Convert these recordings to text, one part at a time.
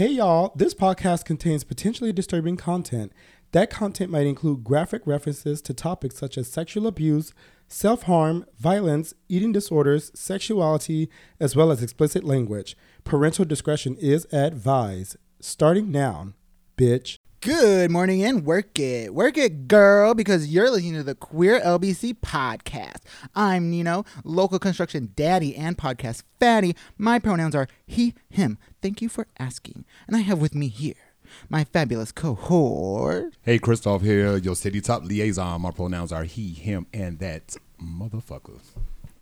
Hey y'all, this podcast contains potentially disturbing content. That content might include graphic references to topics such as sexual abuse, self harm, violence, eating disorders, sexuality, as well as explicit language. Parental discretion is advised. Starting now, bitch. Good morning and work it. Work it, girl, because you're listening to the Queer LBC podcast. I'm Nino, local construction daddy and podcast fatty. My pronouns are he, him. Thank you for asking. And I have with me here my fabulous cohort. Hey, Christoph here, your city top liaison. My pronouns are he, him, and that motherfucker.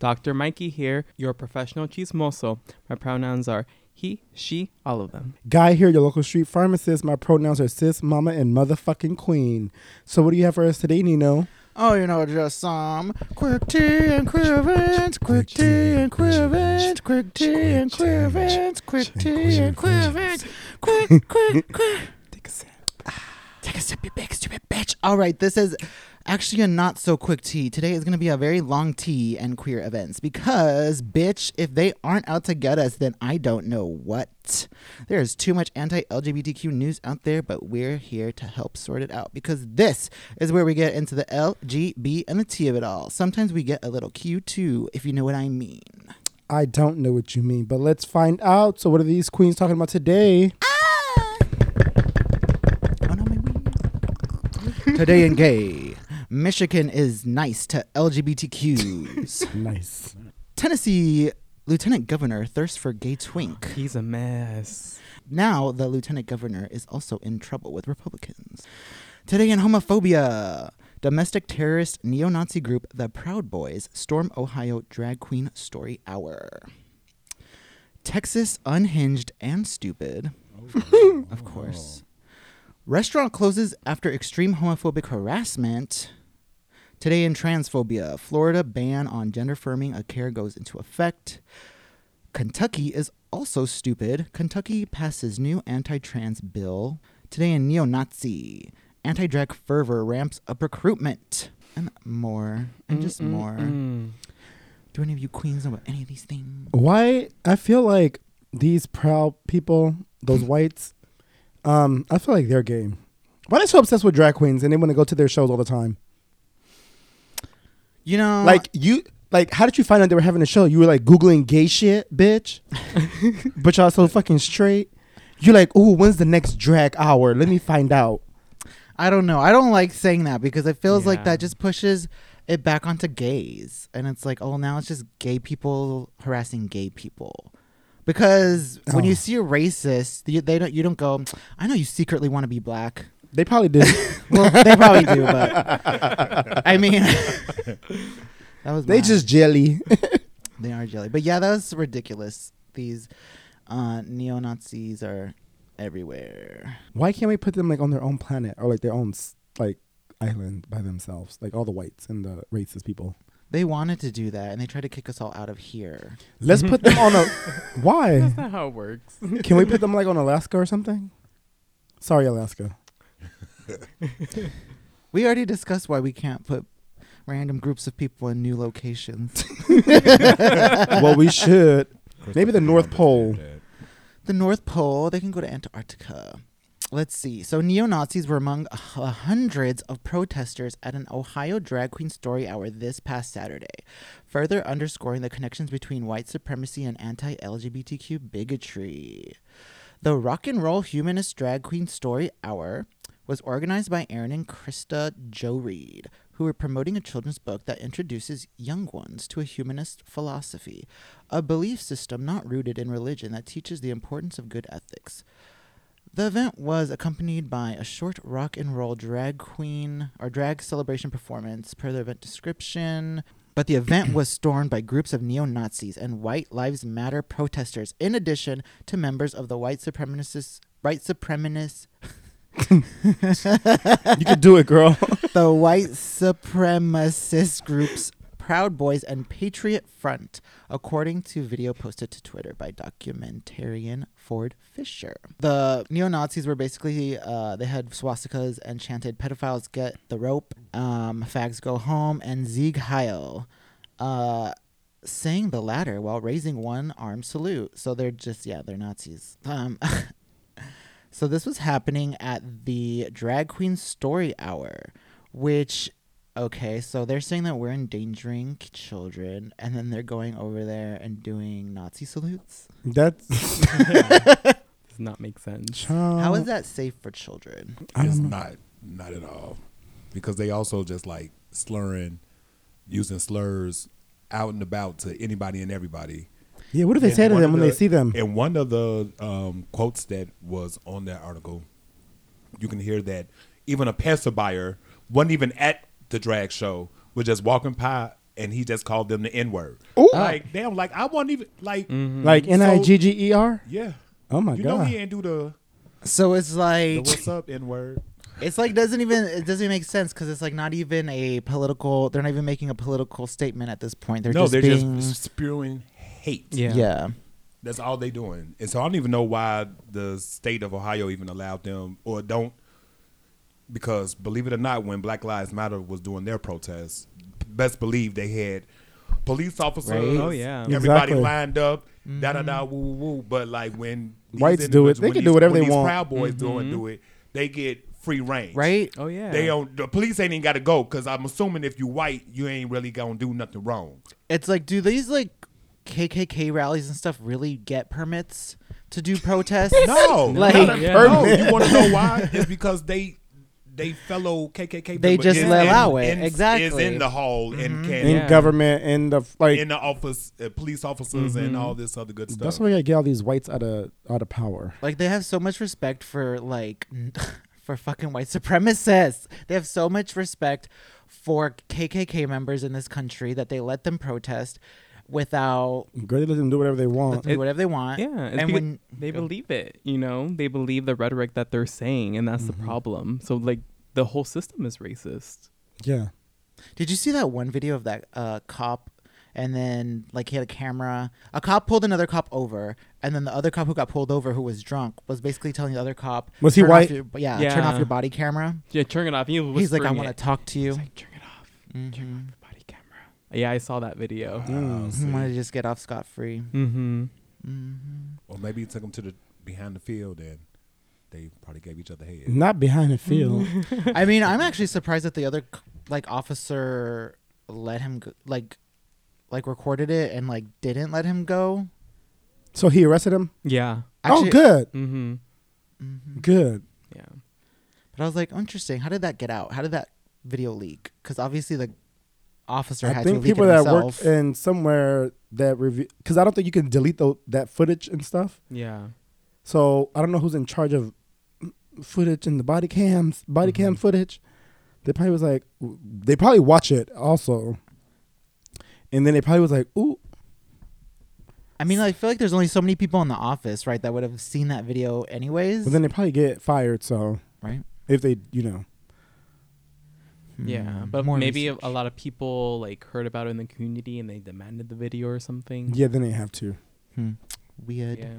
Dr. Mikey here, your professional chismoso. My pronouns are he, she, all of them. Guy here, your local street pharmacist. My pronouns are sis, mama, and motherfucking queen. So, what do you have for us today, Nino? Oh, you know, just some quick tea and queer events, quick tea and queer events, quick tea and queer events, quick tea and queer events, quick, quick, quick. Take a sip. Ah, take a sip, you big stupid bitch. All right, this is actually a not so quick tea. Today is going to be a very long tea and queer events because, bitch, if they aren't out to get us, then I don't know what. There's too much anti LGBTQ news out there, but we're here to help sort it out because this is where we get into the L, G, B, and the T of it all. Sometimes we get a little Q too, if you know what I mean. I don't know what you mean, but let's find out. So, what are these queens talking about today? Ah! Oh no, my. Today in gay, Michigan is nice to LGBTQs. Nice. Tennessee Lieutenant Governor thirsts for gay twink. He's a mess. Now the Lieutenant Governor is also in trouble with Republicans. Today in homophobia, domestic terrorist neo-Nazi group the Proud Boys storm Ohio drag queen story hour. Texas unhinged and stupid. Oh. of course. Restaurant closes after extreme homophobic harassment. Today in transphobia, Florida ban on gender affirming a care goes into effect. Kentucky is also stupid. Kentucky passes new anti-trans bill. Today in neo-Nazi, anti-drag fervor ramps up recruitment. And more. And just more. Mm. Do any of you queens know about any of these things? Why? I feel like these proud people, those whites, um, I feel like they're gay. Why are they so obsessed with drag queens and they want to go to their shows all the time? You know, like you, like how did you find out they were having a show? You were like googling gay shit, bitch. but y'all so fucking straight. You're like, oh, when's the next drag hour? Let me find out. I don't know. I don't like saying that because it feels like that just pushes it back onto gays. And it's like, oh, now it's just gay people harassing gay people. Because when Oh. you see a racist, you, they don't. You don't go. I know you secretly want to be black. They probably do. Well, they probably do, but I mean, that was they mine. just jelly. they are jelly. But yeah, that was ridiculous. These uh, neo Nazis are everywhere. Why can't we put them like on their own planet or like their own like island by themselves? Like all the whites and the racist people. They wanted to do that, and they tried to kick us all out of here. Let's put them on a. Why? That's not how it works. Can we put them like on Alaska or something? Sorry, Alaska. We already discussed why we can't put random groups of people in new locations. well, we should. Maybe the North Pole. the North Pole, they can go to Antarctica. Let's see. So, neo Nazis were among uh, hundreds of protesters at an Ohio drag queen story hour this past Saturday, further underscoring the connections between white supremacy and anti LGBTQ bigotry. The Rock and Roll Humanist Drag Queen Story Hour was organized by Aaron and Krista Joe Reed, who were promoting a children's book that introduces young ones to a humanist philosophy, a belief system not rooted in religion that teaches the importance of good ethics. The event was accompanied by a short rock and roll drag queen or drag celebration performance per the event description. But the event was stormed by groups of neo Nazis and White Lives Matter protesters, in addition to members of the white supremacist, white supremacist, You could do it, girl. the white supremacist groups Proud Boys and Patriot Front, according to video posted to Twitter by documentarian Ford Fischer. The neo Nazis were basically uh, they had swastikas and chanted "pedophiles get the rope," um, "fags go home," and "Sieg Heil." Uh, saying the latter while raising one arm salute. So they're just yeah, they're Nazis. Um, So this was happening at the Drag Queen Story Hour, which okay, so they're saying that we're endangering children, and then they're going over there and doing Nazi salutes. That's Does not make sense. How is that safe for children? It's not not at all because they also just like slurring, using slurs out and about to anybody and everybody. Yeah, what do they And say to them of when they see them? And one of the um, quotes that was on that article, you can hear that even a passerby wasn't even at the drag show, was just walking by and he just called them the N word. Ooh. Like damn, like I wasn't even like Like So- N I G G E R? yeah. Oh my god. you know he ain't do the, So it's the like what's up N word. it's like doesn't even it doesn't even make sense because it's like not even a political. They're not even making a political statement at this point. They're no, just they're being just spewing hate. Yeah. yeah. That's all they doing. And so I don't even know why the state of Ohio even allowed them or don't because believe it or not, when Black Lives Matter was doing their protests, best believe they had police officers. Right. Oh, yeah. Everybody Exactly. lined up, da da da mm-hmm. woo woo woo. But like when Whites do it, they when can do whatever when they these want. Proud Boys mm-hmm. doing do it, they get free range. Right. Oh yeah. They don't. The police ain't even got to go because I'm assuming if you white, you ain't really gonna do nothing wrong. It's like, do these like KKK rallies and stuff really get permits to do protests? No, Like- not a- Yeah. no. You want to know why? It's because they they fellow KKK. They just is allow in- it. in- Exactly. Is in the hall and can in Yeah. government in the like in the office, uh, police officers and all this other good stuff. that's why I get all these whites out of out of power. Like they have so much respect for like for fucking white supremacists. They have so much respect for KKK members in this country that they let them protest without Girl, they let them do whatever they want. them do whatever they want. Yeah, it's and because when they believe it. You know, they believe the rhetoric that they're saying, and that's the problem. So like the whole system is racist. Yeah. Did you see that one video of that uh, cop? And then, like, he had a camera. A cop pulled another cop over, and then the other cop who got pulled over, who was drunk, was basically telling the other cop, Was he "Turn off white? your- yeah, turn off Yeah. your body camera." Yeah, turn it off. He was He's like, "I want to talk to you." He's like, turn it off. Turn Mhm. off the body camera. Yeah, I saw that video. Wow, He wanted to see. just get off scot free. Mm-hmm. hmm Or maybe he took them to the behind the field and they probably gave each other head. Not behind the field. I mean, I'm actually surprised that the other c- like officer let him go, like like recorded it and like didn't let him go. so he arrested him? Yeah. Actually, oh good. Mm-hmm. Mhm. Good. Yeah. But I was like, interesting. How did that get out? How did that video leak? Because obviously the officer I had think people that work in somewhere that review because I don't think you can delete tho- that footage and stuff. Yeah. So I don't know who's in charge of footage and the body cams, body cam Mm-hmm. footage. They probably was like, they probably watch it also, and then they probably was like, ooh, I mean, I feel like there's only so many people in the office, right, that would have seen that video anyways. but then they probably get fired. So right? if they, you know, Yeah. Hmm. But More maybe a, research. a lot of people like heard about it in the community and they demanded the video or something. yeah, then they have to. Hmm. Weird. Yeah.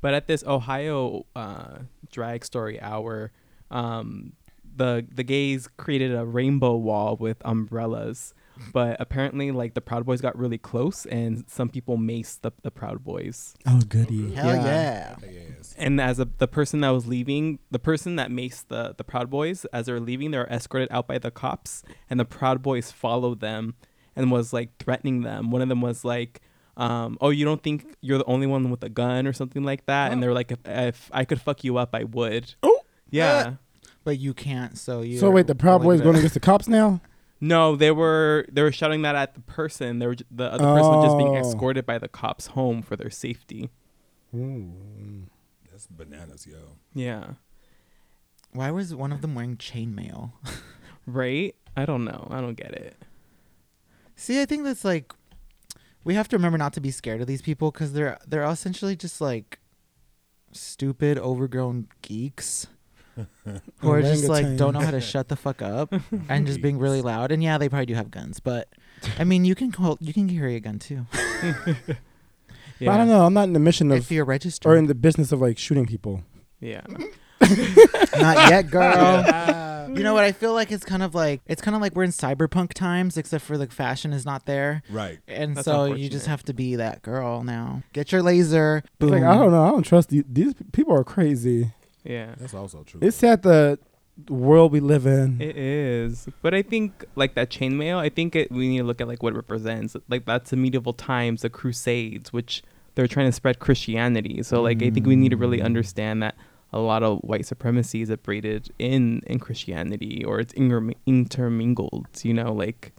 But at this Ohio uh, drag story hour, um, the the gays created a rainbow wall with umbrellas. But apparently, like the Proud Boys got really close, and some people maced the, the Proud Boys. Oh goody. Hell Yeah. yeah. Yes. And as a, the person that was leaving, the person that maced the, the Proud Boys, as they're leaving, they're escorted out by the cops, and the Proud Boys followed them and was like threatening them. One of them was like, um, "Oh, you don't think you're the only one with a gun or something like that?" And they're like, "If, if I could fuck you up, I would." Oh. yeah. But you can't, so you. So wait, the Proud Boys going against the cops now? No, they were they were shouting that at the person. They were the other person was just being Oh. escorted by the cops home for their safety. That's bananas, yo. Yeah. Why was one of them wearing chainmail? Right? I don't know. I don't get it. See, I think that's like we have to remember not to be scared of these people because they're they're essentially just like stupid, overgrown geeks who are just like don't know how to shut the fuck up and just being really loud. And yeah, they probably do have guns, but I mean, you can call you can carry a gun too But I don't know. I'm not in the mission of if of you're registered. or in the business of like shooting people. Yeah. Not yet, girl. you know what? I feel like it's kind of like it's kind of like we're in cyberpunk times, except for the fashion is not there, Right. and That's so you just unfortunate. have to be that girl now. Get your laser. Boom. like I don't know. I don't trust these, these people are crazy. Yeah. That's also true. It's sad the world we live in. It is, but I think like that chainmail. I think it, we need to look at like what it represents. Like that's the medieval times, the Crusades, which they're trying to spread Christianity. So like I think we need to really mm. understand that a lot of white supremacy is upbraided in in Christianity or it's intermi- intermingled. You know, like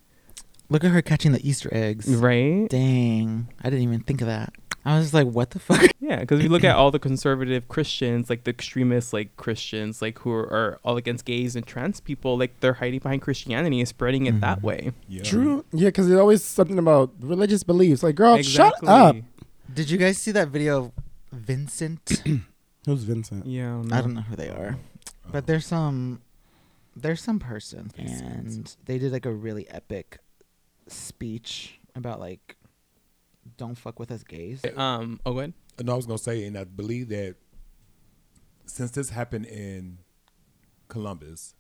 Look at her catching the Easter eggs. right? Dang, I didn't even think of that. I was like, what the fuck? Yeah, because if you look at all the conservative Christians, like the extremist like Christians, like who are, are all against gays and trans people, like they're hiding behind Christianity and spreading it that Mhm. way. yeah. True. Yeah, because there's always something about religious beliefs. Like, girl, shut up. Did you guys see that video of Vincent? Who's Vincent? Yeah, I don't know who they are, but there's some, there's some person, Vincent. and they did like a really epic speech about like, don't fuck with us gays. Um. Oh, go ahead. No, I was gonna say, and I believe that since this happened in Columbus,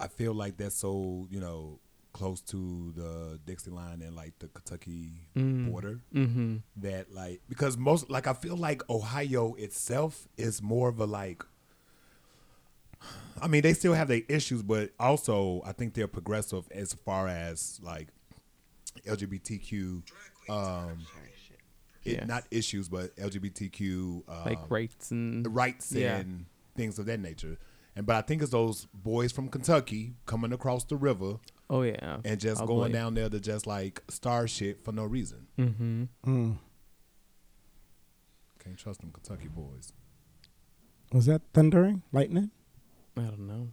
I feel like that's so you know close to the Dixie line and like the Kentucky Mm. border Mm-hmm. that like because most like I feel like Ohio itself is more of a like. I mean, they still have their issues, but also I think they're progressive as far as like LGBTQ, um, it, Yeah. not issues, but LGBTQ um, Like rights and rights Yeah. and things of that nature. And but I think it's those boys from Kentucky coming across the river oh yeah, and just going down there to just like star shit for no reason. Mm-hmm. Mm. Can't trust them Kentucky boys. Was that thundering? Lightning? I don't know.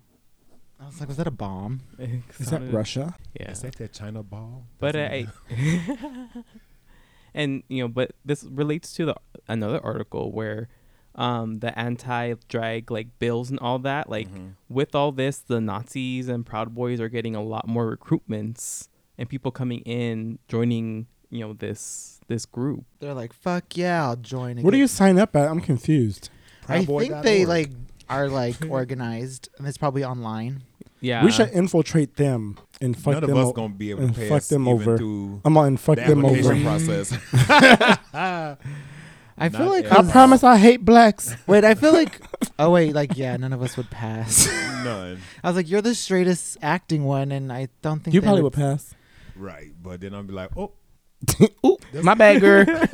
I was like, was that a bomb? It Is that sounded- Russia? Yeah, Is that that China ball? but That's I, and you know, but this relates to the another article where, um, the anti-drag like bills and all that. Like Mhm. with all this, the Nazis and Proud Boys are getting a lot more recruitments and people coming in joining. You know this this group. They're like, fuck yeah, I'll join. What do you sign up at? I'm confused. I think they org. like are like organized, and it's probably online. Yeah, we should infiltrate them and fuck them. None of them. us o- gonna be able to and pass fuck them even over. through I'm on fuck the them over. process. I feel Not like at I promise I hate blacks. Wait, I feel like. Oh wait, like yeah, none of us would pass. None. I was like, you're the straightest acting one, and I don't think You they probably would pass. Right, but then I'll be like, oh, Ooh, my bad, girl.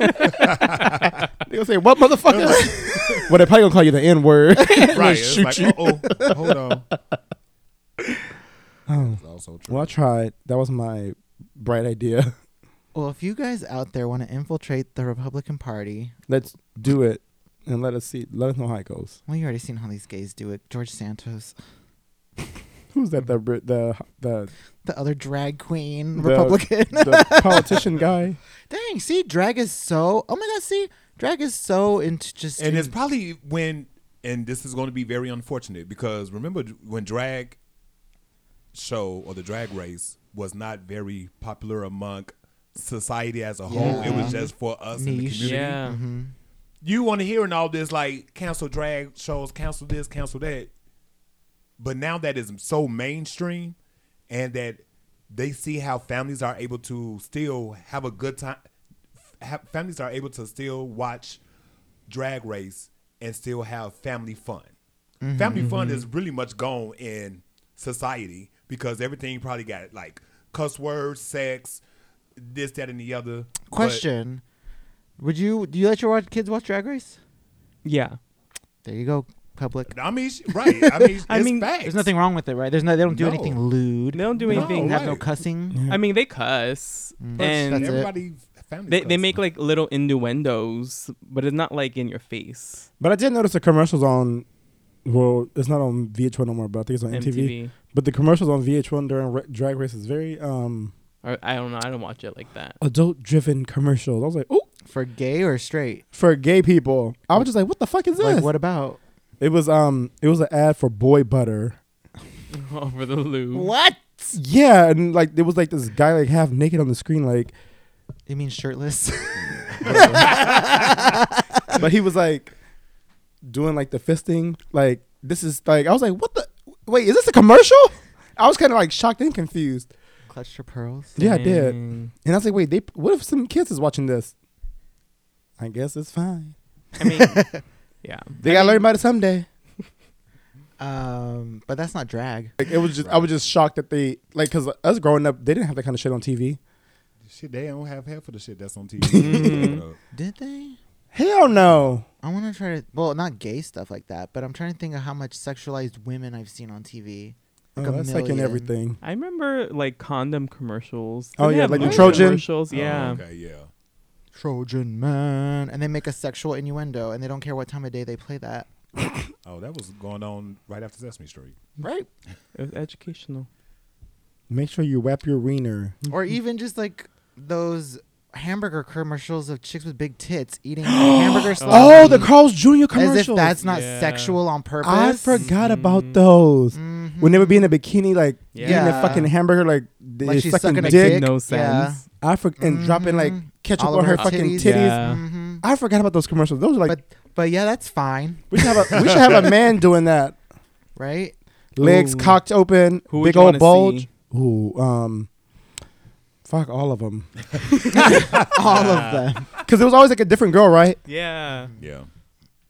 they gonna say what, motherfucker? well, they probably gonna call you the N word. right. Shoot like, you. oh, hold on. Oh. Also true. Well, I tried. That was my bright idea. Well, if you guys out there want to infiltrate the Republican Party, Let's do it and let us see. Let us know how it goes. well, you already seen how these gays do it. George Santos, Who's that? The Brit- the the the other drag queen The- Republican. the politician guy. Dang, see, drag is so. Oh my god, see, drag is so into just. and it's probably when, and this is going to be very unfortunate because remember when drag show or the drag race was not very popular among society as a whole. It was just for us in the community. Yeah. hmm you want to hear in all this like cancel drag shows, cancel this, cancel that. But now that is so mainstream, and that they see how families are able to still have a good time, have, families are able to still watch drag race and still have family fun. Mm-hmm. Family fun mm-hmm. is really much gone in society because everything probably got like cuss words, sex, this, that, and the other. But- Question: Would you do you let your kids watch Drag Race? Yeah. There you go, public. I mean, sh- right. I mean, I mean, facts. There's nothing wrong with it, right? There's no. They don't do No. anything lewd. They don't do No, anything. have no right. cussing. I mean, they cuss Mm. and That's. Everybody, family. they, they make like little innuendos, but it's not like in your face. But I did notice the commercials on. Well, it's not on VH1 no more, but I think it's on MTV. MTV. But the commercials on VH1 during ra- Drag Race is very um I don't know. I don't watch it like that. adult-driven commercials. I was like, oh, For gay or straight? for gay people. I was just like, what the fuck is this? Like what about? It was um, it was an ad for boy butter. Over the loo. What? Yeah, and like there was like this guy like half naked on the screen, like, You mean shirtless? but he was like doing like the fisting. Like this is like I was like, what the? Wait, is this a commercial? I was kind of like shocked and confused. Clutched her pearls. Yeah, I did. And I was like, wait, they what if some kids is watching this? I guess it's fine. I mean, Yeah. They gotta learn about it someday. Um, but that's not drag. Like it was just, I was just shocked that they like, cause us growing up, they didn't have that kind of shit on TV. Shit, they don't have half of the shit that's on. TV. Did they? Hell no. I want to try to. Well, not gay stuff like that, but I'm trying to think of how much sexualized women I've seen on TV. Like oh, a that's like in everything. I remember like condom commercials. Oh, Didn't they yeah, like the condom Trojan? commercials. Yeah. Oh, okay, yeah. Trojan man, and they make a sexual innuendo, and they don't care what time of day they play that. Oh, that was going on right after Sesame Street. Right. It was educational. Make sure you wrap your wiener. or even just like those hamburger commercials of chicks with big tits eating hamburger sloppy. Oh, the Carl's Jr. commercials. As if that's not Yeah. sexual on purpose. I forgot Mhm. about those. Mhm. When they would be in a bikini, like Yeah. eating a fucking hamburger, like, they Like she's sucking sucking a dick. dick. No Yeah. Sense. I for- and dropping like Mhm. ketchup All on her her fucking titties. titties. Yeah. Mhm. I forgot about those commercials. Those are like but but yeah, that's fine, we should have a we should have a man doing that. right? Legs Ooh. cocked open, Who big old wanna bulge. see? Ooh, um, fuck all of them. All of them. Because it was always like a different girl, right? Yeah. Yeah.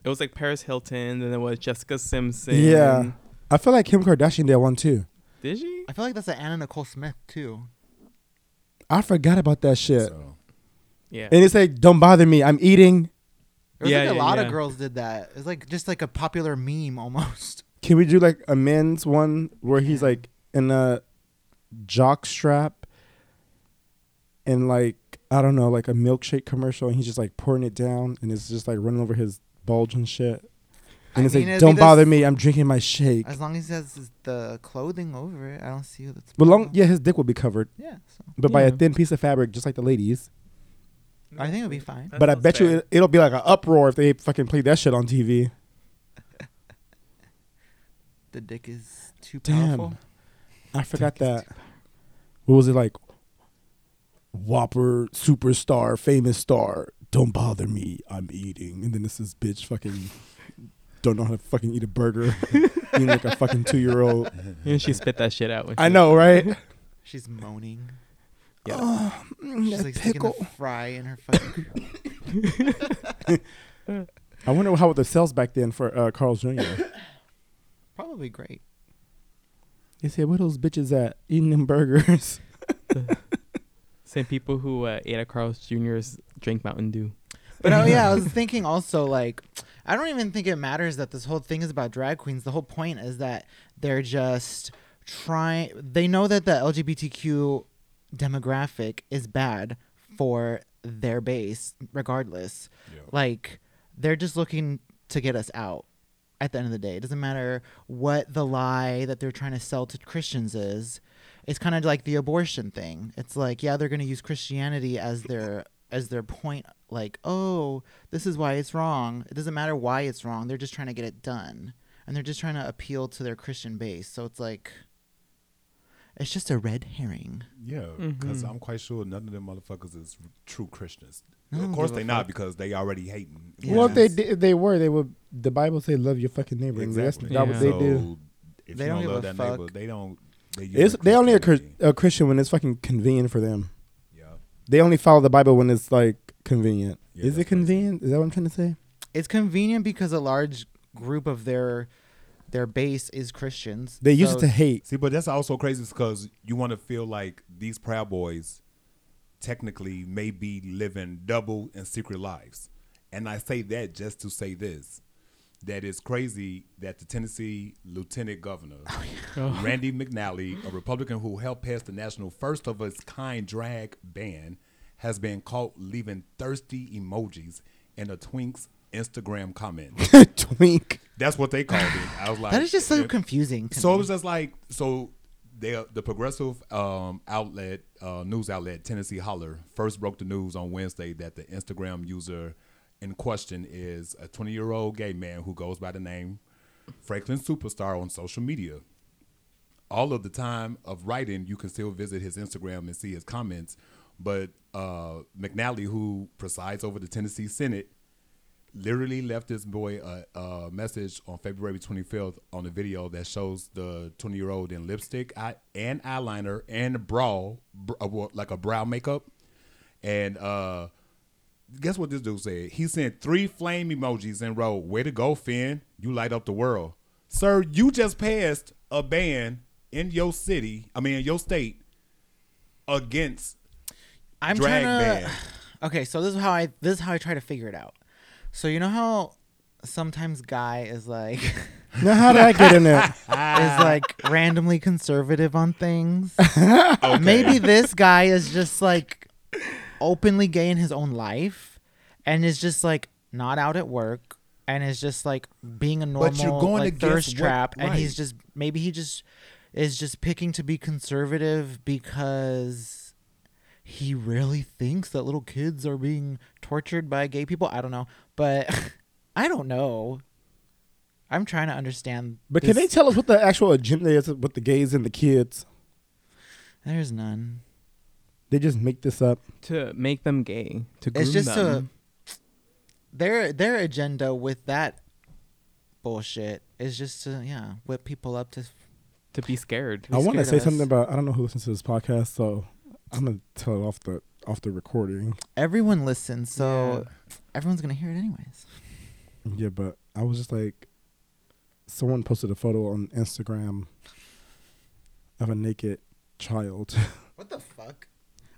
It was like Paris Hilton, and then it was Jessica Simpson. Yeah. I feel like Kim Kardashian did one too. Did she? I feel like that's an Anna Nicole Smith too. I forgot about that shit. So, Yeah. And it's like, don't bother me. I'm eating. It was Yeah, like a yeah, lot yeah. of girls did that. It's like just like a popular meme almost. Can we do like a men's one where he's like in a jock strap and like I don't know, like a milkshake commercial, and he's just like pouring it down, and it's just like running over his bulge and shit. And I it's mean, like, don't bother me. I'm drinking my shake. As long as he has the clothing over it, I don't see what's. But long, yeah, his dick will be covered, Yeah, so but by a thin piece of fabric, just like the ladies. I think it'll be fine. That but I sounds bet you fair. it, it'll be like an uproar if they fucking play that shit on TV. The dick is too Damn. powerful. I forgot that. What was it like? Whopper, superstar, famous star. Don't bother me. I'm eating. And then this is bitch fucking don't know how to fucking eat a burger. eating like a fucking two year old. And she spit that shit out. when I know, right? She's moaning. Yeah. Oh, mm, She's like pickle. sticking a fry in her fucking. I wonder how were the sales back then for uh, Carl's Jr. Probably great. They said, where those bitches at eating them burgers? Same people who uh, ate at Carl's Jr.'s drink Mountain Dew. But oh yeah, I was thinking also like I don't even think it matters that this whole thing is about drag queens. The whole point is that they're just trying they know that the LGBTQ demographic is bad for their base regardless. yeah. Like they're just looking to get us out. At the end of the day, it doesn't matter what the lie that they're trying to sell to Christians is. It's kind of like the abortion thing. It's like, yeah, they're going to use Christianity as their as their point like, "Oh, this is why it's wrong." It doesn't matter why it's wrong. They're just trying to get it done. And they're just trying to appeal to their Christian base. So it's like it's just a red herring. Yeah, because Mhm. I'm quite sure none of them motherfuckers is true Christians. I of course give a they not fuck. because they already hating. Yeah. Well, if they did, if they were, they would. The Bible say, "Love your fucking neighbor." and That's Exactly. not what they so do. If They you don't don't give love a that fuck. neighbor, they don't. They It's they only a, a Christian when it's fucking convenient for them. Yeah. They only follow the Bible when it's like convenient. Yeah, Is it convenient? Is that what I'm trying to say? It's convenient because a large group of their their base is Christians. They use So it to hate. See, but that's also crazy because you want to feel like these Proud Boys technically may be living double and secret lives. And I say that just to say this that it's crazy that the Tennessee Lieutenant Governor, Oh. Randy McNally, a Republican who helped pass the national first of its kind drag ban, has been caught leaving thirsty emojis in a Twink's Instagram comment. Twink. That's what they called it. I was like, that is just so yeah. confusing. To So me. it was just like so. They, the progressive um, outlet, uh, news outlet, Tennessee Holler, first broke the news on Wednesday that the Instagram user in question is a 20 year old gay man who goes by the name Franklin Superstar on social media. All of the time of writing, you can still visit his Instagram and see his comments. But uh, McNally, who presides over the Tennessee Senate, literally left this boy a, a message on February 25th on a video that shows the 20 year old in lipstick and eyeliner and brow, br- like a brow makeup. And uh, guess what this dude said? He sent three flame emojis and wrote, "Way to go, Finn! You light up the world, sir. You just passed a ban in your city. I mean, in your state against I'm drag trying to. ban. Okay, so this is how I this is how I try to figure it out. So you know how sometimes guy is like Now, how did I get in there? is like randomly conservative on things. Okay. Maybe this guy is just like openly gay in his own life and is just like not out at work and is just like being a normal But you're going like, against thirst what- trap and he's just maybe he just is just picking to be conservative because he really thinks that little kids are being tortured by gay people. I don't know, but I don't know. I'm trying to understand. But can they tell us what the actual agenda is with the gays and the kids? There's none. They just make this up. to make them gay. To groom It's just them. a their their agenda with that bullshit is just to yeah whip people up to to be scared. I want to say something about. I don't know who listens to this podcast, so I'm gonna tell it off the off the recording. everyone listens so everyone's gonna hear it anyways Yeah, but I was just like, someone posted a photo on Instagram of a naked child. what the fuck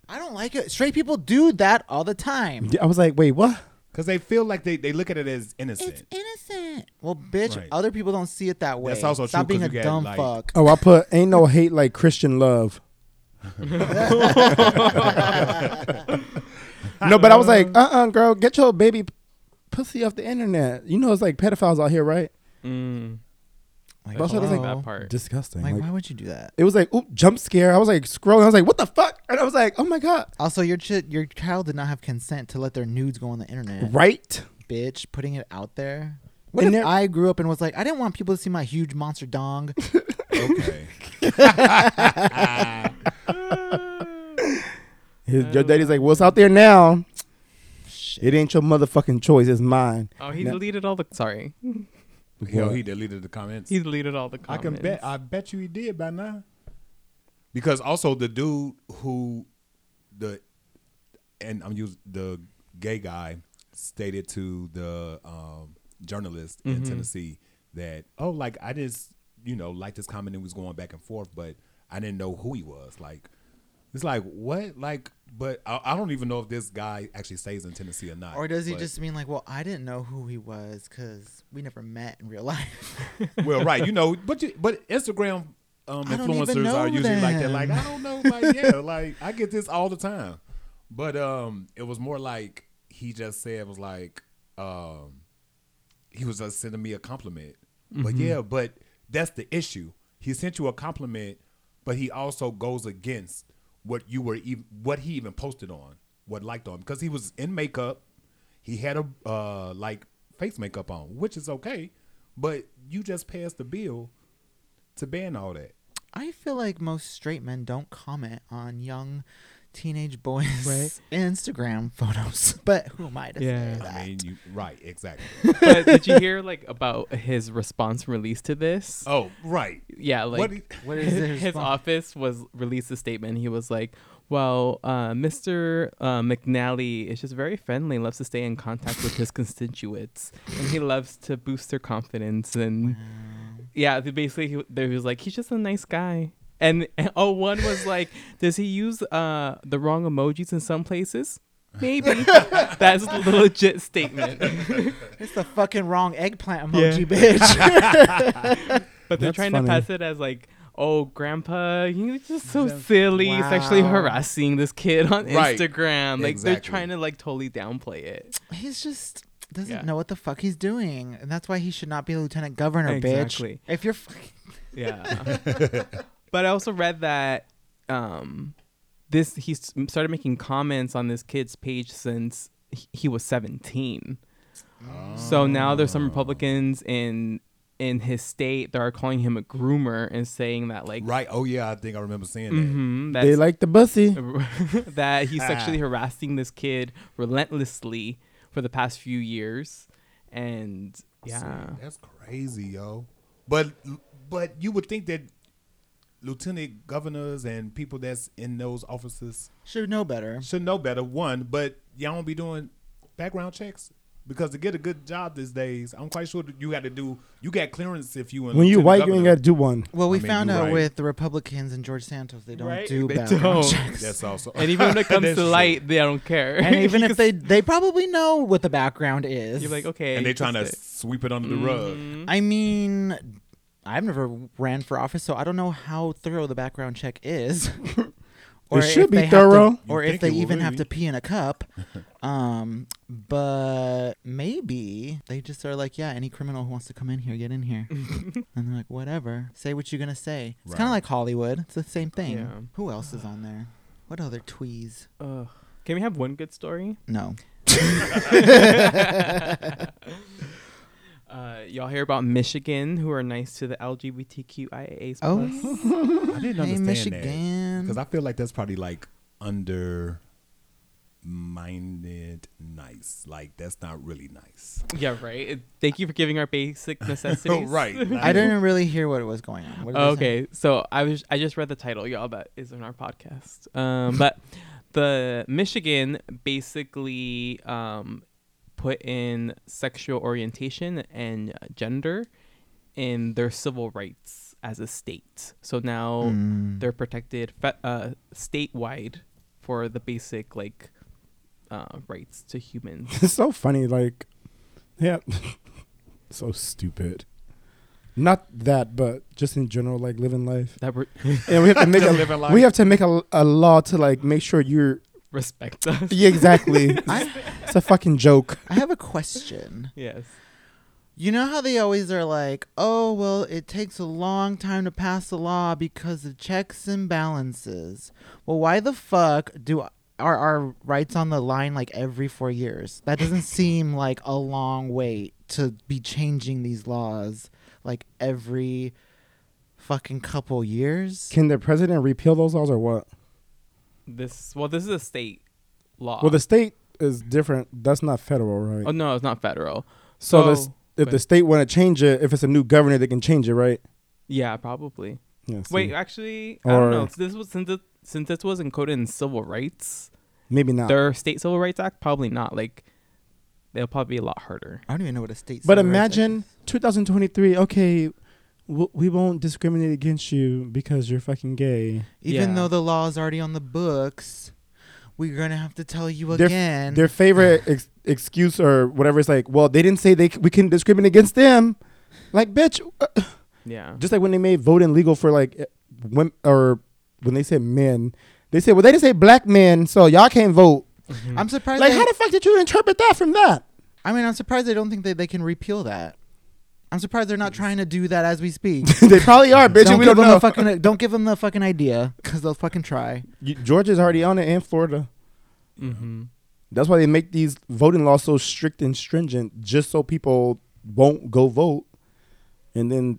i don't like it straight people do that all the time I was like, wait, what? because they feel like they, they look at it as innocent. it's innocent well bitch Right. other people don't see it that way That's also stop true, being a you get, dumb like- fuck Oh, I put ain't no hate like Christian love. no, but I was like, uh, uh girl, get your baby p- pussy off the internet. You know, it's like pedophiles out here, right? Mm. Like, Also, there's, like, that part. Disgusting. like Like, why would you do that it was like, oop, jump scare. I was like scrolling. I was like, what the fuck? And I was like, oh my god, also your ch- your child did not have consent to let their nudes go on the internet right? bitch putting it out there what And if I grew up and was like, I didn't want people to see my huge monster dong? okay. His, your daddy's like, what's out there now? Shit. It ain't your motherfucking choice. It's mine. Oh, he No. deleted all the. Sorry, Hell, What? he deleted the comments. he deleted all the comments. I can bet. I bet you he did by now. Because also the dude who the and I'm using the gay guy stated to the um, journalist in Mhm. Tennessee that oh like I just you know like this comment and was going back and forth but I didn't know who he was like it's like what like but I, I don't even know if this guy actually stays in Tennessee or not Or does he But- just mean like, well, I didn't know who he was because we never met in real life? well, right, you know, but you, but Instagram um, I don't even influencers are usually like that. Like I don't know, like yeah, like I get this all the time. But um, it was more like he just said was like um, he was just sending me a compliment. But yeah, but that's the issue. He sent you a compliment, but he also goes against what you were even what he even posted on, what liked on because he was in makeup. He had a uh like face makeup on, which is okay, but you just passed the bill to ban all that. I feel like most straight men don't comment on young teenage boys' Right. Instagram photos. But who am I to Yeah. say that? I mean, you right, exactly. but did you hear like about his response release to this? oh, right. Yeah, like what? he- what is his, his office was released a statement. He was like, "Well, uh, Mr. Uh, McNally is just very friendly, loves to stay in contact with his constituents, and he loves to boost their confidence." And yeah, they basically, he, they was like, "He's just a nice guy." And, and oh, one was like, "Does he use uh, the wrong emojis in some places?" Maybe that's the legit statement. It's the fucking wrong eggplant Yeah. emoji, bitch. But they're That's trying funny. to pass it as like, oh, grandpa, you're just so silly, sexually harassing this kid on Right. Instagram. Like they're Exactly. trying to like totally downplay it. He's just doesn't Yeah. know what the fuck he's doing, and that's why he should not be a lieutenant governor, Exactly. bitch. If you're, f- Yeah. But I also read that um, this he started making comments on this kid's page since he- he was 17. So now there's some Republicans in in his state that are calling him a groomer and saying that like Right. Oh yeah, I think I remember seeing that. mhm, that's They like the bussy. that he's sexually harassing this kid relentlessly for the past few years and yeah See, that's crazy, yo. But but you would think that lieutenant governors and people that's in those offices should know better. should know better. One, but y'all don't be doing background checks? Because to get a good job these days, I'm quite sure that you got to do. You got clearance if you. a When you lieutenant white, you ain't got to do one. Well, we I mean, found out right. with the Republicans and George Santos, they don't Right? do They background don't. checks. That's also. And even when it comes That's to true. light, they don't care. And even if they they probably know what the background is. you're like, okay, and they just trying to it. sweep it under the rug. Mhm. I mean, I've never ran for office, so I don't know how thorough the background check is. It should be they have to- thorough. or You'd if they it would even have to pee in a cup. um, but maybe they just are like, yeah, any criminal who wants to come in here, get in here. and they're like, whatever, say what you're gonna say. It's kind of like Hollywood. It's the same thing. Yeah. Who else is on there? What other tweez? Ugh. Can we have one good story? No. Uh, y'all hear about Michigan, who are nice to the LGBTQIAs+. Oh, I didn't hey, understand that Michigan. because I feel like that's probably like under minded nice. Like that's not really nice. Yeah, right. It- thank you for giving our basic necessities. Oh, right. I didn't really hear what was going on. What did they say? okay, so I was I just read the title, y'all. That is in our podcast. Um, but the Michigan basically um put in sexual orientation and gender in their civil rights as a state. So now Mm. they're protected fe- uh, statewide for the basic like uh, rights to humans. It's so funny. Like, yeah, so stupid. Not that, but just in general, like living life. that And we have to make a living life. we have to make a, a law to like make sure you're respect us. yeah, exactly. I, it's a fucking joke. I have a question. Yes. You know how they always are like, oh, well, it takes a long time to pass a law because of checks and balances. Well, why the fuck do are our rights on the line like every four years? That doesn't seem like a long wait to be changing these laws like every fucking couple years. Can the president repeal those laws or what? This well, this is a state law. Well, the state is different. That's not federal, right? oh no, it's not federal. so so- this, if go the state want to change it, if it's a new governor, they can change it, right? Yeah, probably. Yeah. Wait, actually, I don't know. This was since it, since this was encoded in civil rights, maybe not. their state civil rights act probably not. Like, they'll probably be a lot harder. I don't even know what a state. But civil rights act imagine is. 2023. Okay, w- we won't discriminate against you because you're fucking gay. even Yeah. though the law is already on the books, we're gonna have to tell you Their- again. Their favorite ex- excuse or whatever is like, well, they didn't say they c- we can discriminate against them. Like, bitch, uh, Yeah. just like when they made voting legal for like eh, women or when they said men, they said, well, they didn't say black men, so y'all can't vote. Mhm. I'm surprised. Like, they- how the fuck did you interpret that from that? I mean, I'm surprised they don't think that they can repeal that. I'm surprised they're not trying to do that as we speak. they probably are, bitch. don't and we give don't them know. the fucking. Don't give them the fucking idea, because they'll fucking try. You- Georgia's already on it, and Florida. Mhm. That's why they make these voting laws so strict and stringent, just so people won't go vote. And then,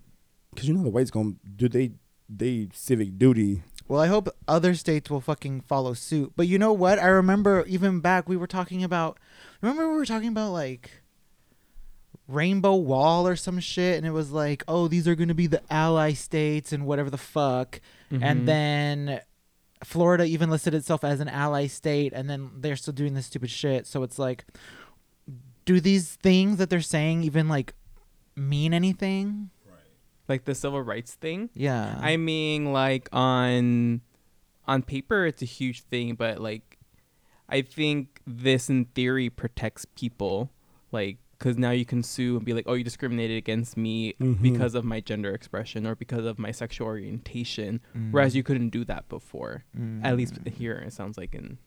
because you know the whites gonna do they they civic duty. Well, I hope other states will fucking follow suit. But you know what? I remember even back we were talking about. Remember we were talking about like Rainbow Wall or some shit, and it was like, oh, these are gonna be the ally states and whatever the fuck. Mhm. and then Florida even listed itself as an ally state, and then they're still doing this stupid shit. So it's like, do these things that they're saying even like mean anything? like the civil rights thing. Yeah, I mean, like on on paper, it's a huge thing, but like, I think this in theory protects people, like, because now you can sue and be like, oh, you discriminated against me Mhm. because of my gender expression or because of my sexual orientation, Mm. whereas you couldn't do that before. Mm. At least here, it sounds like in.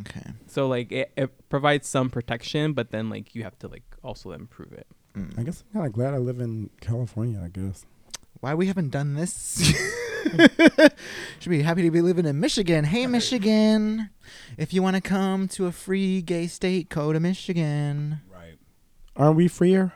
okay. So like it, it provides some protection, but then like you have to like also improve it. Mm. I guess I'm kind of glad I live in California. I guess. Why we haven't done this? Should be happy to be living in Michigan. Hey, Michigan! If you want to come to a free gay state, go to Michigan. Right. Aren't we freer?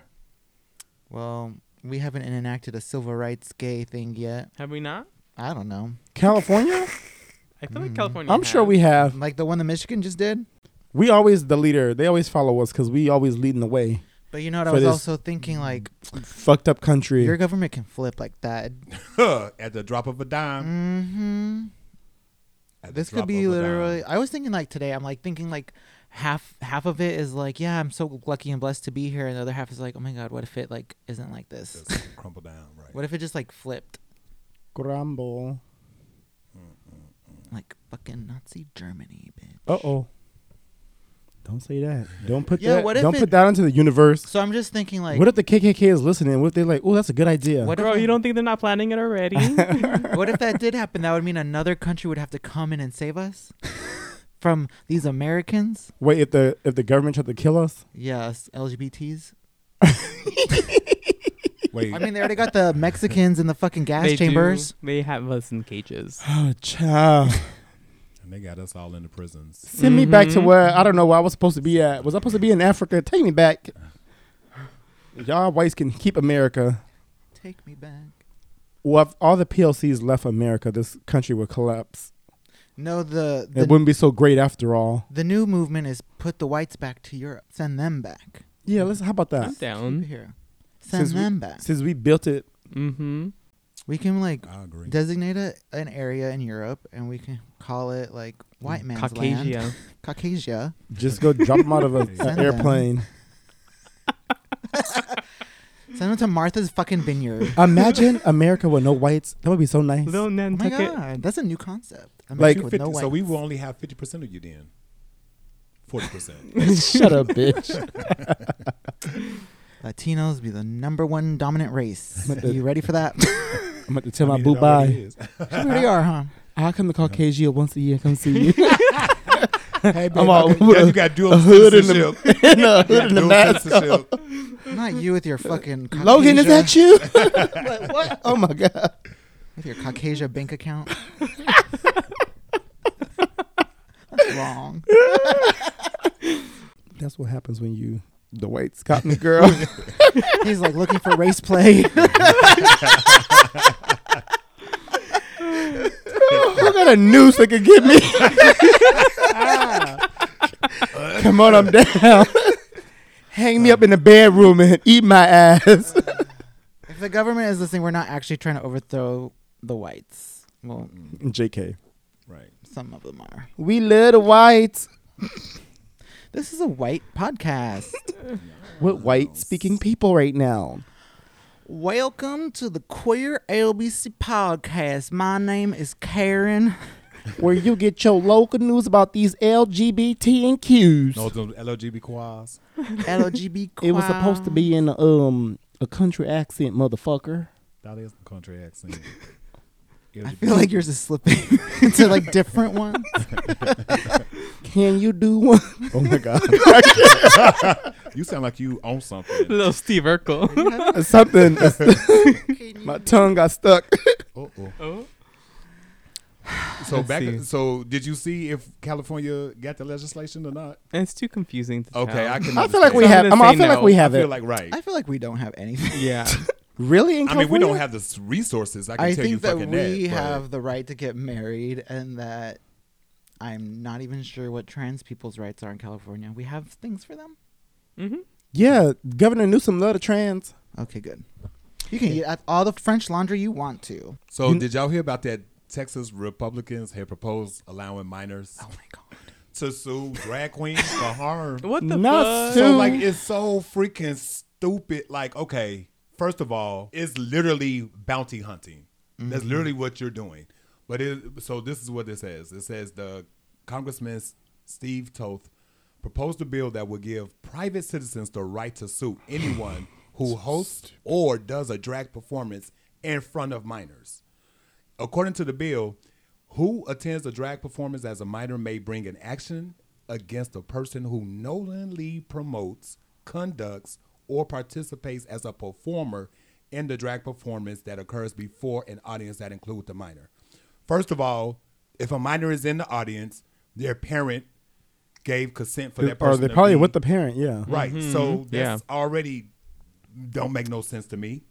Well, we haven't enacted a civil rights gay thing yet. Have we not? I don't know. California? I feel like Mm. California. I'm sure we have. Like the one that Michigan just did. We always the leader. They always follow us because we always leading the way. But you know what? I was also thinking like Fucked up country. your government can flip like that. At the drop of a dime. Mm-hmm. At This could be of a dime. literally. I was thinking like today. I'm like thinking like half half of it is like, yeah, I'm so lucky and blessed to be here, and the other half is like, oh my god, what if it like isn't like this? Just crumple down, right? What if it just like flipped, Grumble. like fucking Nazi Germany, bitch? Uh oh. Don't say that. Don't put Yeah, that. what if don't it- put that into the universe. So I'm just thinking like, what if the KKK is listening? What if they're like, oh, that's a good idea? What if Bro, I- you don't think they're not planning it already? what if that did happen? That would mean another country would have to come in and save us from these Americans. Wait, if the if the government tried to kill us? Yes, LGBTs. Wait, I mean, they already got the Mexicans in the fucking gas they chambers. Do. They have us in cages. Oh, child. and they got us all in the prisons. Send me back to Mhm. where I don't know where I was supposed to be at. Was I supposed to be in Africa? Take me back. Y'all whites can keep America. Take me back. Well, if all the PLCs left America, this country would collapse. No, the it wouldn't be so great after all. the new movement is put the whites back to Europe. Send them back. Yeah, let's. How about that? I'm that? Down. here. Send Since we- them back. Since we built it, Mm-hmm. We can like I agree. designate a, an area in Europe, and we can call it like white man's land. Caucasia. Caucasia. just go drop them out of a, an airplane. Send them to Martha's fucking vineyard. Imagine America with no whites. That would be so nice. Little Oh my Nantucket. god, that's a new concept. Like- America with 50 no so we will only have fifty percent of you then. Forty percent. Shut up, bitch. Latinos be the number one dominant race. Are you ready for that? I'm about to tell my boo bye. we already are, huh? I'll come to Caucasia once a year. Come see you. Hey, babe, I'm all okay, with yeah, a- you got dual a hood and citizenship. a, no, hood and a Dual mask. citizenship. Not you with your fucking Caucasia, Logan, is that you? like, what? Oh my god. with your Caucasia bank account? That's wrong. That's what happens when you the whites caught me, girl. He's like looking for race play. Who got a noose that could get me? Come on, I'm down. Hang me up in the bedroom and eat my ass. if the government is listening, we're not actually trying to overthrow the whites. Well, JK. Right. some of them are. We love the whites. This is a white podcast. What white speaking people right now? Welcome to the Queer LBC podcast. My name is Karen. Where you get your local news about these LGBT and Qs. No, them LGB quas. LGB. It was supposed to be in um a country accent, motherfucker. That is a country accent. I feel like yours is slipping into like different ones. Can you do one? Oh my god. you sound like you own something. Little Steve Urkel. Something. my tongue got stuck. Uh-oh. oh. So Let's back. see. So did you see if California got the legislation or not? And it's too confusing to Okay, tell. I can. I feel like we have. I'm, I say feel like no. we I have feel it. like right. I feel like we don't have anything. Yeah. Really? In I mean, we don't have the resources. I can I tell you think that fucking we that. but- have the right to get married, and that I'm not even sure what trans people's rights are in California. We have things for them. Mm-hmm. Yeah, Governor Newsom love the trans. Okay, good. You can eat all the French laundry you want to. So You- did y'all hear about that? Texas Republicans had proposed allowing minors Oh my god. to sue drag queens for harm. What the Not fuck? so- So like it's so freaking stupid. Like, okay, first of all, it's literally bounty hunting. That's mm-hmm. literally what you're doing. But it, so this is what it says. It says the Congressman Steve Toth proposed a bill that would give private citizens the right to sue anyone who hosts or does a drag performance in front of minors. According to the bill, who attends a drag performance as a minor may bring an action against a person who knowingly promotes, conducts, or participates as a performer in the drag performance that occurs before an audience that includes the minor. First of all, if a minor is in the audience, their parent gave consent for that or person. they're to probably be- with the parent. Yeah. Right. So mm-hmm. Yeah. that's already don't make no sense to me.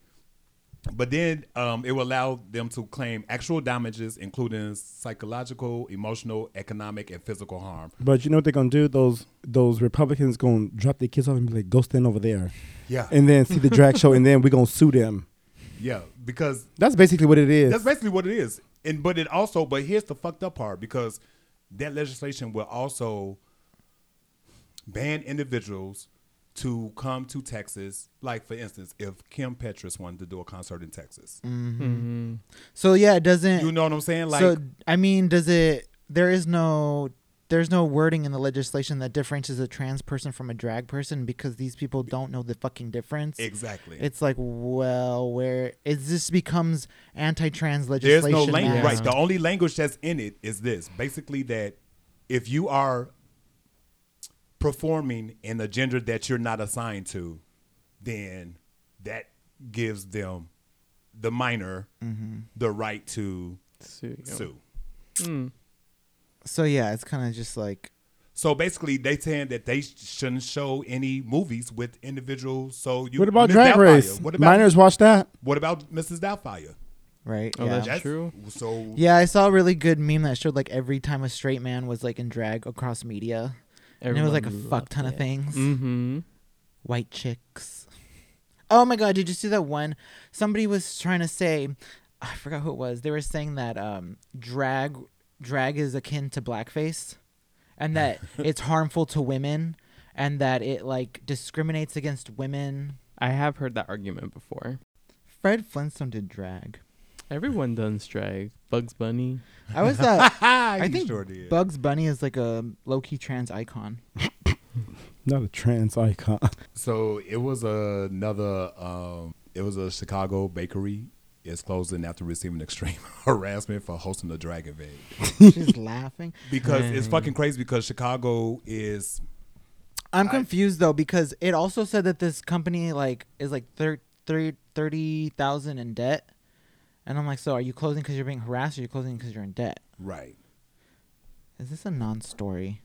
But then um, it will allow them to claim actual damages, including psychological, emotional, economic, and physical harm. But you know what they're gonna do? Those those Republicans gonna drop their kids off and be like, "Go stand over there," Yeah. and then see the drag show, and then we're gonna sue them. yeah. Because That's basically what it is. that's basically what it is. And but it also, but here's the fucked up part because that legislation will also ban individuals to come to Texas. Like for instance, if Kim Petras wanted to do a concert in Texas, Mm-hmm. So yeah, it doesn't. you know what I'm saying? Like, so I mean, does it? There is no. There's no wording in the legislation that differentiates a trans person from a drag person because these people don't know the fucking difference. exactly. It's like, well, where it this becomes anti-trans legislation? There's no language. Right. The only language that's in it is this. Basically, that if you are performing in a gender that you're not assigned to, then that gives them the minor the right to Sue. sue. Mm. So yeah, it's kind of just like So basically, they saying that they shouldn't show any movies with individuals. So you what about Miss Drag Doubtfire, Race? What about Minors watch that. What about Mrs. Doubtfire? right. Oh, yeah. that's- True. So Yeah, I saw a really good meme that showed like every time a straight man was like in drag across media, and it was like a fuck ton of things. Mm-hmm. White chicks. Oh my god, did you see that one? Somebody was trying to say, I forgot who it was. They were saying that um, drag drag is akin to blackface, and that it's harmful to women, and that it like discriminates against women. I have heard that argument before. Fred Flintstone did drag. Everyone does drag. Bugs Bunny. I was uh, I I think sure did. Bugs Bunny is like a low key trans icon. Not a trans icon. So it was another. Um, it was a Chicago bakery. It's closing after receiving extreme harassment for hosting a drag event. She's laughing. Because it's fucking crazy. Because Chicago is I'm I- confused though because it also said that this company like is like thir- thir- 30,000 in debt. And I'm like, so are you closing because you're being harassed or are you closing because you're in debt? right. Is this a non story?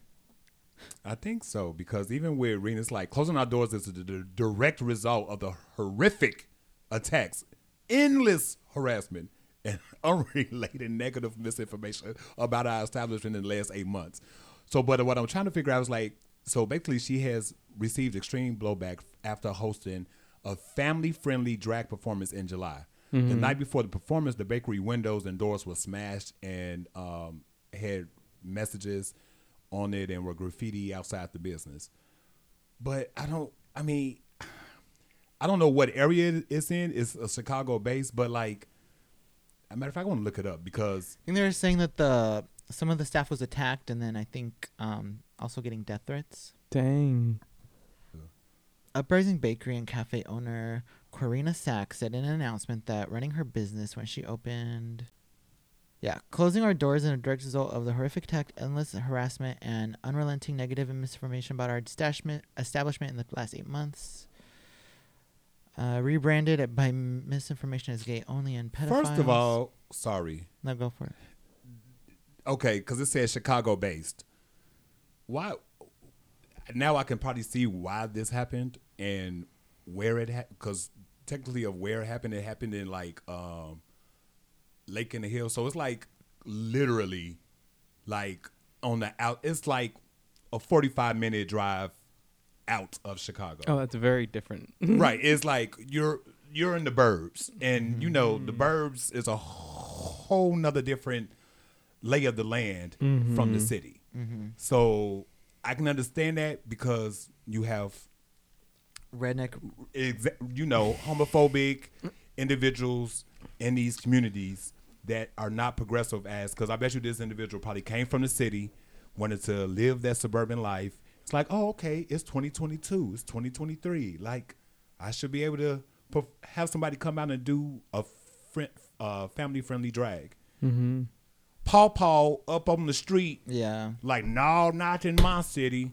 I think so because even with Rena, it's like closing our doors is the direct result of the horrific attacks, endless harassment, and unrelated negative misinformation about our establishment in the last eight months. So, but what I'm trying to figure out is like, so basically, she has received extreme blowback after hosting a family-friendly drag performance in July. The night before the performance, the bakery windows and doors were smashed and um, had messages on it and were graffiti outside the business. But I don't. I mean, I don't know what area it's in. It's a Chicago base, but like, a matter of fact, I want to look it up because I think they're saying that the some of the staff was attacked and then I think um, also getting death threats. Dang. Uprising Bakery and Cafe owner Corina Sachs said in an announcement that running her business when she opened. Yeah, closing our doors is a direct result of the horrific attack, endless harassment, and unrelenting negative and misinformation about our establishment, establishment in the last eight months. Uh, rebranded by misinformation as gay only and pedophiles. first of all, sorry, no, go for it. okay, because it says Chicago based. Why? Now I can probably see why this happened and where it happened. Because technically, of where it happened, it happened in like um, Lake in the Hill. So it's like literally like on the out. It's like a forty-five minute drive out of Chicago. Oh, that's very different. right. It's like you're you're in the burbs, and you know the mm. burbs is a whole nother different lay of the land from the mm-hmm. city. Mm-hmm. So I can understand that because you have Redneck. exa- you know homophobic individuals in these communities that are not progressive as because I bet you this individual probably came from the city, wanted to live that suburban life. It's like, oh, okay, it's 2022, it's 2023. Like, I should be able to perf- have somebody come out and do a friend, uh, family friendly drag. mm-hmm. Paw Paw up on the street, Yeah, like, no, not in my city.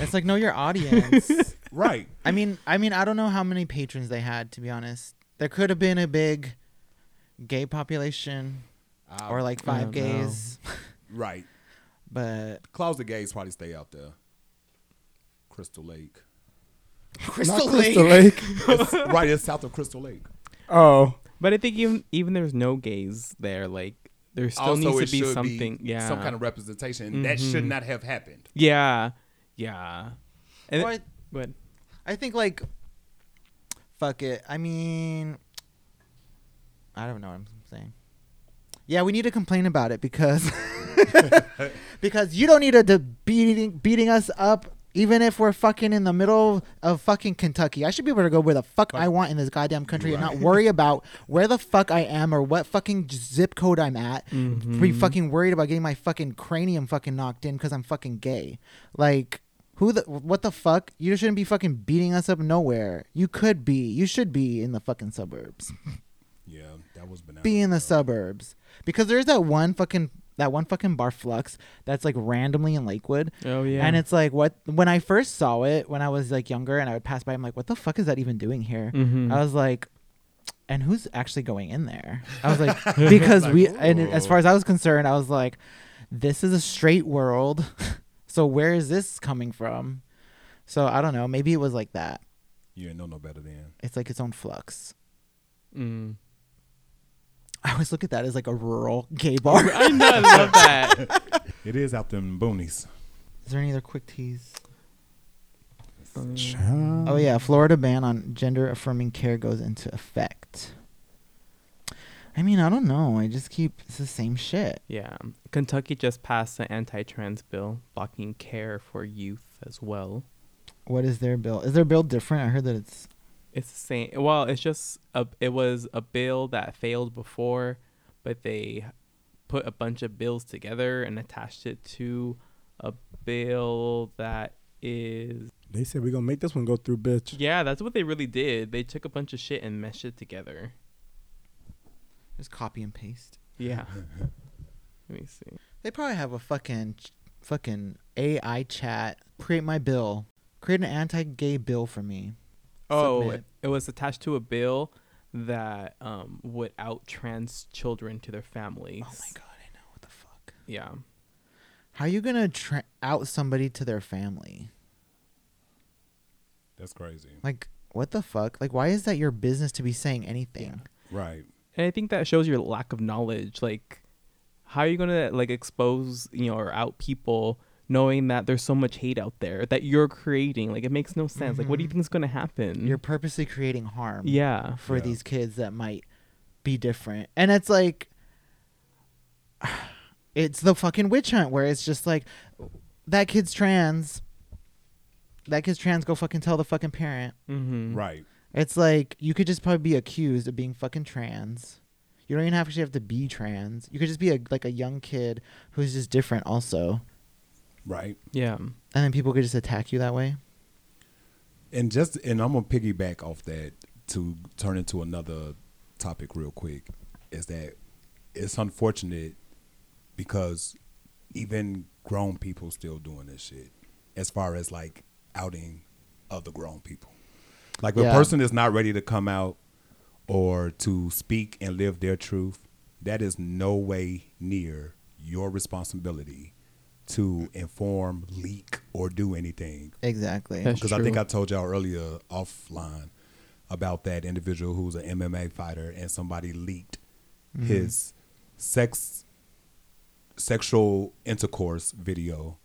it's like know your audience. Right. I mean, I mean, I don't know how many patrons they had. To be honest, there could have been a big gay population Uh, or like five gays, right. but Closet gays probably stay out there. Crystal Lake. Not Crystal Lake. It's right, it's south of Crystal Lake. Oh, But I think even even there's no gays there, like there still also, needs it to be should something. yeah. some kind of representation that should Mhm. not have happened. Yeah. Yeah. And Or it, but I think like, fuck it. I mean, I don't know what I'm saying. Yeah, we need to complain about it because because you don't need to, to beating beating us up Even if we're fucking in the middle of fucking Kentucky, I should be able to go where the fuck I want in this goddamn country and not worry about where the fuck I am or what fucking zip code I'm at. Mm-hmm. Be fucking worried about getting my fucking cranium fucking knocked in because I'm fucking gay. Like, who the what the fuck? You shouldn't be fucking beating us up nowhere. You could be. You should be in the fucking suburbs. Yeah, that was bananas. Be in the suburbs because there's that one fucking that one fucking bar flux that's like randomly in Lakewood. Oh yeah. And it's like what when I first saw it when I was like younger and I would pass by, I'm like, what the fuck is that even doing here? Mhm. I was like, and who's actually going in there? I was like, because we and it- as far as I was concerned, I was like, this is a straight world, so where is this coming from? So I don't know. Maybe it was like that. You ain't know no better than. It's like its own flux. Mm. I always look at that as like a rural gay bar. I know. I love that. It is out them boonies. Is there any other quick teas? Um, Oh yeah, Florida ban on gender affirming care goes into effect. I mean, I don't know. I just keep it's the same shit. Yeah. Kentucky just passed an anti-trans bill blocking care for youth as well. What is their bill? Is their bill different? I heard that it's It's the same. Well, it's just a. It was a bill that failed before, but they put a bunch of bills together and attached it to a bill that is. They said we're gonna make this one go through, bitch. Yeah, that's what they really did. They took a bunch of shit and meshed it together. Just copy and paste. Yeah. Let me see. They probably have a fucking fucking AI chat. Create my bill. Create an anti-gay bill for me. Oh, Submit. it was attached to a bill that um, would out trans children to their families. Oh my god, I know what the fuck. Yeah. How are you gonna tra- out somebody to their family? That's crazy. Like, what the fuck? Like, why is that your business to be saying anything? Right. And I think that shows your lack of knowledge. Like, how are you gonna like expose, you know, or out people knowing that there's so much hate out there that you're creating? Like, it makes no sense. Like, what do you Mhm. think is gonna happen? You're purposely creating harm. yeah. for Yeah. these kids that might be different. And it's like it's the fucking witch hunt where it's just like that kid's trans. That kid's trans, go fucking tell the fucking parent. Mm-hmm. Right. It's like you could just probably be accused of being fucking trans. You don't even have to have to be trans. You could just be a like a young kid who's just different also. Right. Yeah. And then people could just attack you that way. And just and I'm gonna piggyback off that to turn into another topic real quick. Is that it's unfortunate because even grown people still doing this shit. As far as like outing other grown people. Like if Yeah. a person is not ready to come out or to speak and live their truth, that is no way near your responsibility to inform, leak, or do anything Exactly. That's because I think. I told y'all earlier offline about that individual who's an MMA fighter and somebody leaked Mm-hmm. his sex sexual intercourse video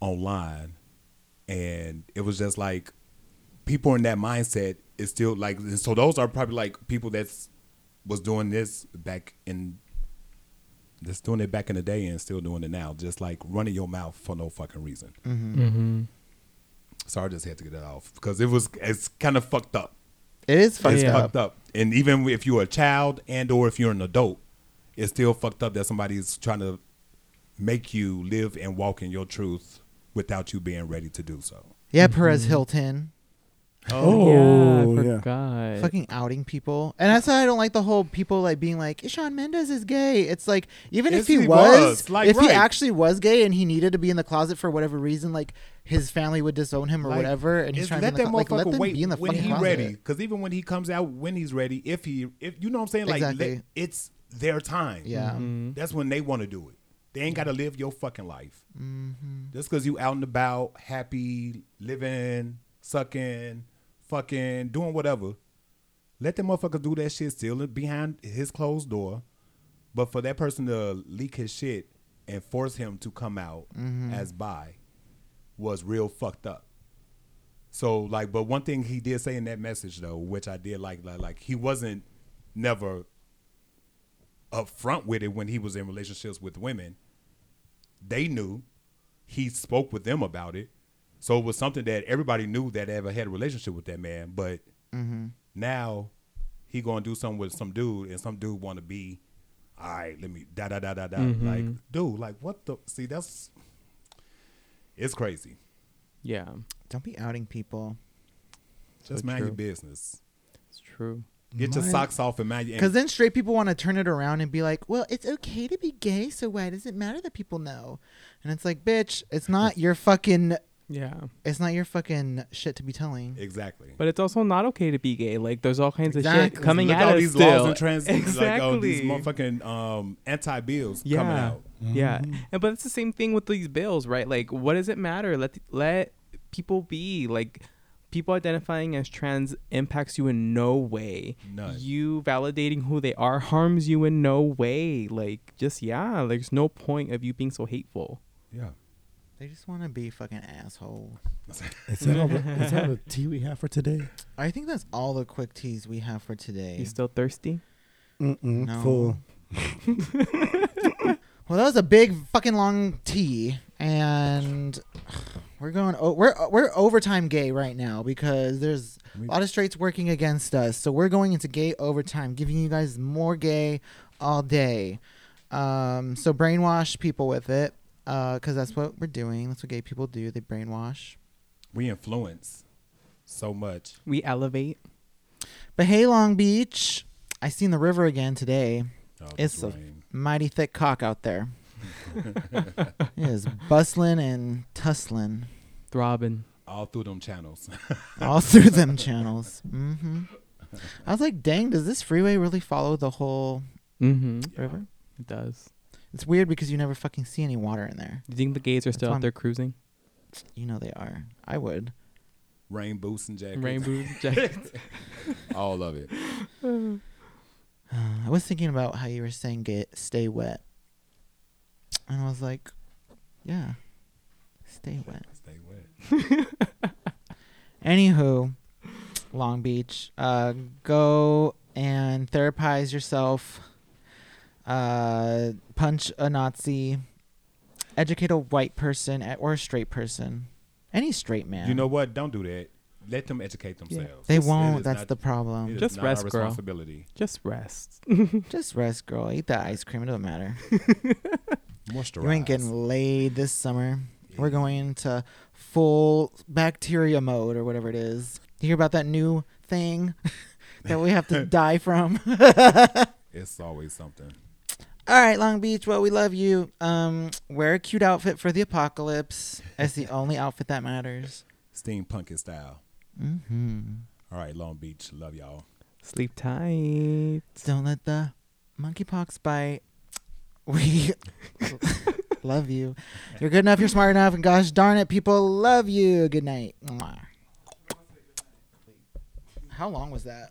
online and it was just like people in that mindset is still like so those are probably like people that's was doing this back in that's doing it back in the day and still doing it now just like running your mouth for no fucking reason Mm-hmm. so I just had to get that off because it was it's kind of fucked up. It is fucked it's up. fucked up, and even if you're a child and or if you're an adult, it's still fucked up that somebody's trying to make you live and walk in your truth without you being ready to do so. Yeah, Perez Mhm. Hilton. Oh, yeah. I yeah. forgot. fucking outing people. And that's why I don't like the whole people like being like, Shawn Mendes is gay. It's like even Yes, if he, he was, was. Like, if he actually was gay and he needed to be in the closet for whatever reason, like his family would disown him or Like, whatever, and he's trying let to be that in the, like, let them wait be in the when fucking closet. ready. Because even when he comes out, when he's ready, if he, if you know what I'm saying, like Exactly. let- it's their time. Yeah. Mhm. that's when they want to do it. They ain't got to live your fucking life. Mm-hmm. Just because you out and about, happy, living, sucking, fucking, doing whatever. Let them motherfuckers do that shit still behind his closed door. But for that person to leak his shit and force him to come out Mm-hmm. as bi was real fucked up. So like, but one thing he did say in that message though, which I did like, like, like he wasn't never upfront with it when he was in relationships with women. They knew. He spoke with them about it. So it was something that everybody knew that ever had a relationship with that man, but Mm-hmm. now he gonna do something with some dude, and some dude want to be, all right, let me da da da da da. Mhm. Like, dude, like what the? See, that's it's crazy. Yeah, Don't be outing people. Just So mind your business. it's true. Get your socks off and mind your. Because then straight people want to turn it around and be like, well, it's okay to be gay, so why does it matter that people know? And it's like, bitch, it's not your fucking, Yeah, it's not your fucking shit to be telling. exactly. but it's also not okay to be gay. Like, there's all kinds of shit coming Look at all us these still. laws and trans like oh, these Exactly. motherfucking um, anti bills coming out. Yeah, Mhm. and but it's the same thing with these bills, right? Like, what does it matter? Let let people be. Like, people identifying as trans impacts you in no way. None. You validating who they are harms you in no way. Like, just yeah, there's no point of you being so hateful. Yeah. They just want to be fucking asshole. Is that, all the, is that the tea we have for today? I think that's all the quick teas we have for today. You still thirsty? Mm-mm, No. Full. Well, that was a big fucking long tea, and we're going. Oh, we're we're overtime gay right now because there's a lot of straights working against us. So we're going into gay overtime, giving you guys more gay all day. Um, so brainwash people with it, because that's what we're doing. That's what gay people do. They brainwash. We influence so much. We elevate. But hey, Long Beach, I seen the river again today. Oh, It's this a- rain. Mighty thick cock out there. it is bustling and tussling. Throbbing. all through them channels. all through them channels. Mm-hmm. I was like, dang, does this freeway really follow the whole Mm-hmm. Yeah. River. It does. It's weird because you never fucking see any water in there. Do you think the gays are still why out there cruising? You know they are. I would. Rain boots and jackets. Rainbow jackets. all of it. I was thinking about how you were saying get stay wet. And I was like, yeah. Stay wet. Stay wet. Anywho, Long Beach, uh, go and therapize yourself. Uh, punch a Nazi. Educate a white person a- or a straight person. Any straight man. You know what? Don't do that. Let them educate themselves. they It won't. That's not- the problem. is Just not rest, our girl. responsibility. Just rest. Just rest, girl. Eat that ice cream. It don't matter. Moisturize. You ain't getting laid this summer. We're going into full bacteria mode or whatever it is. You hear about that new thing that we have to die from? It's always something. All right, Long Beach. Well, we love you. Um, wear a cute outfit for the apocalypse. That's the only outfit that matters. Steampunk style. Mm-hmm. All right, Long Beach. Love y'all. Sleep tight. Don't let the monkeypox bite. We love you. You're good enough. You're smart enough. And gosh darn it, people love you. Good night. How long was that?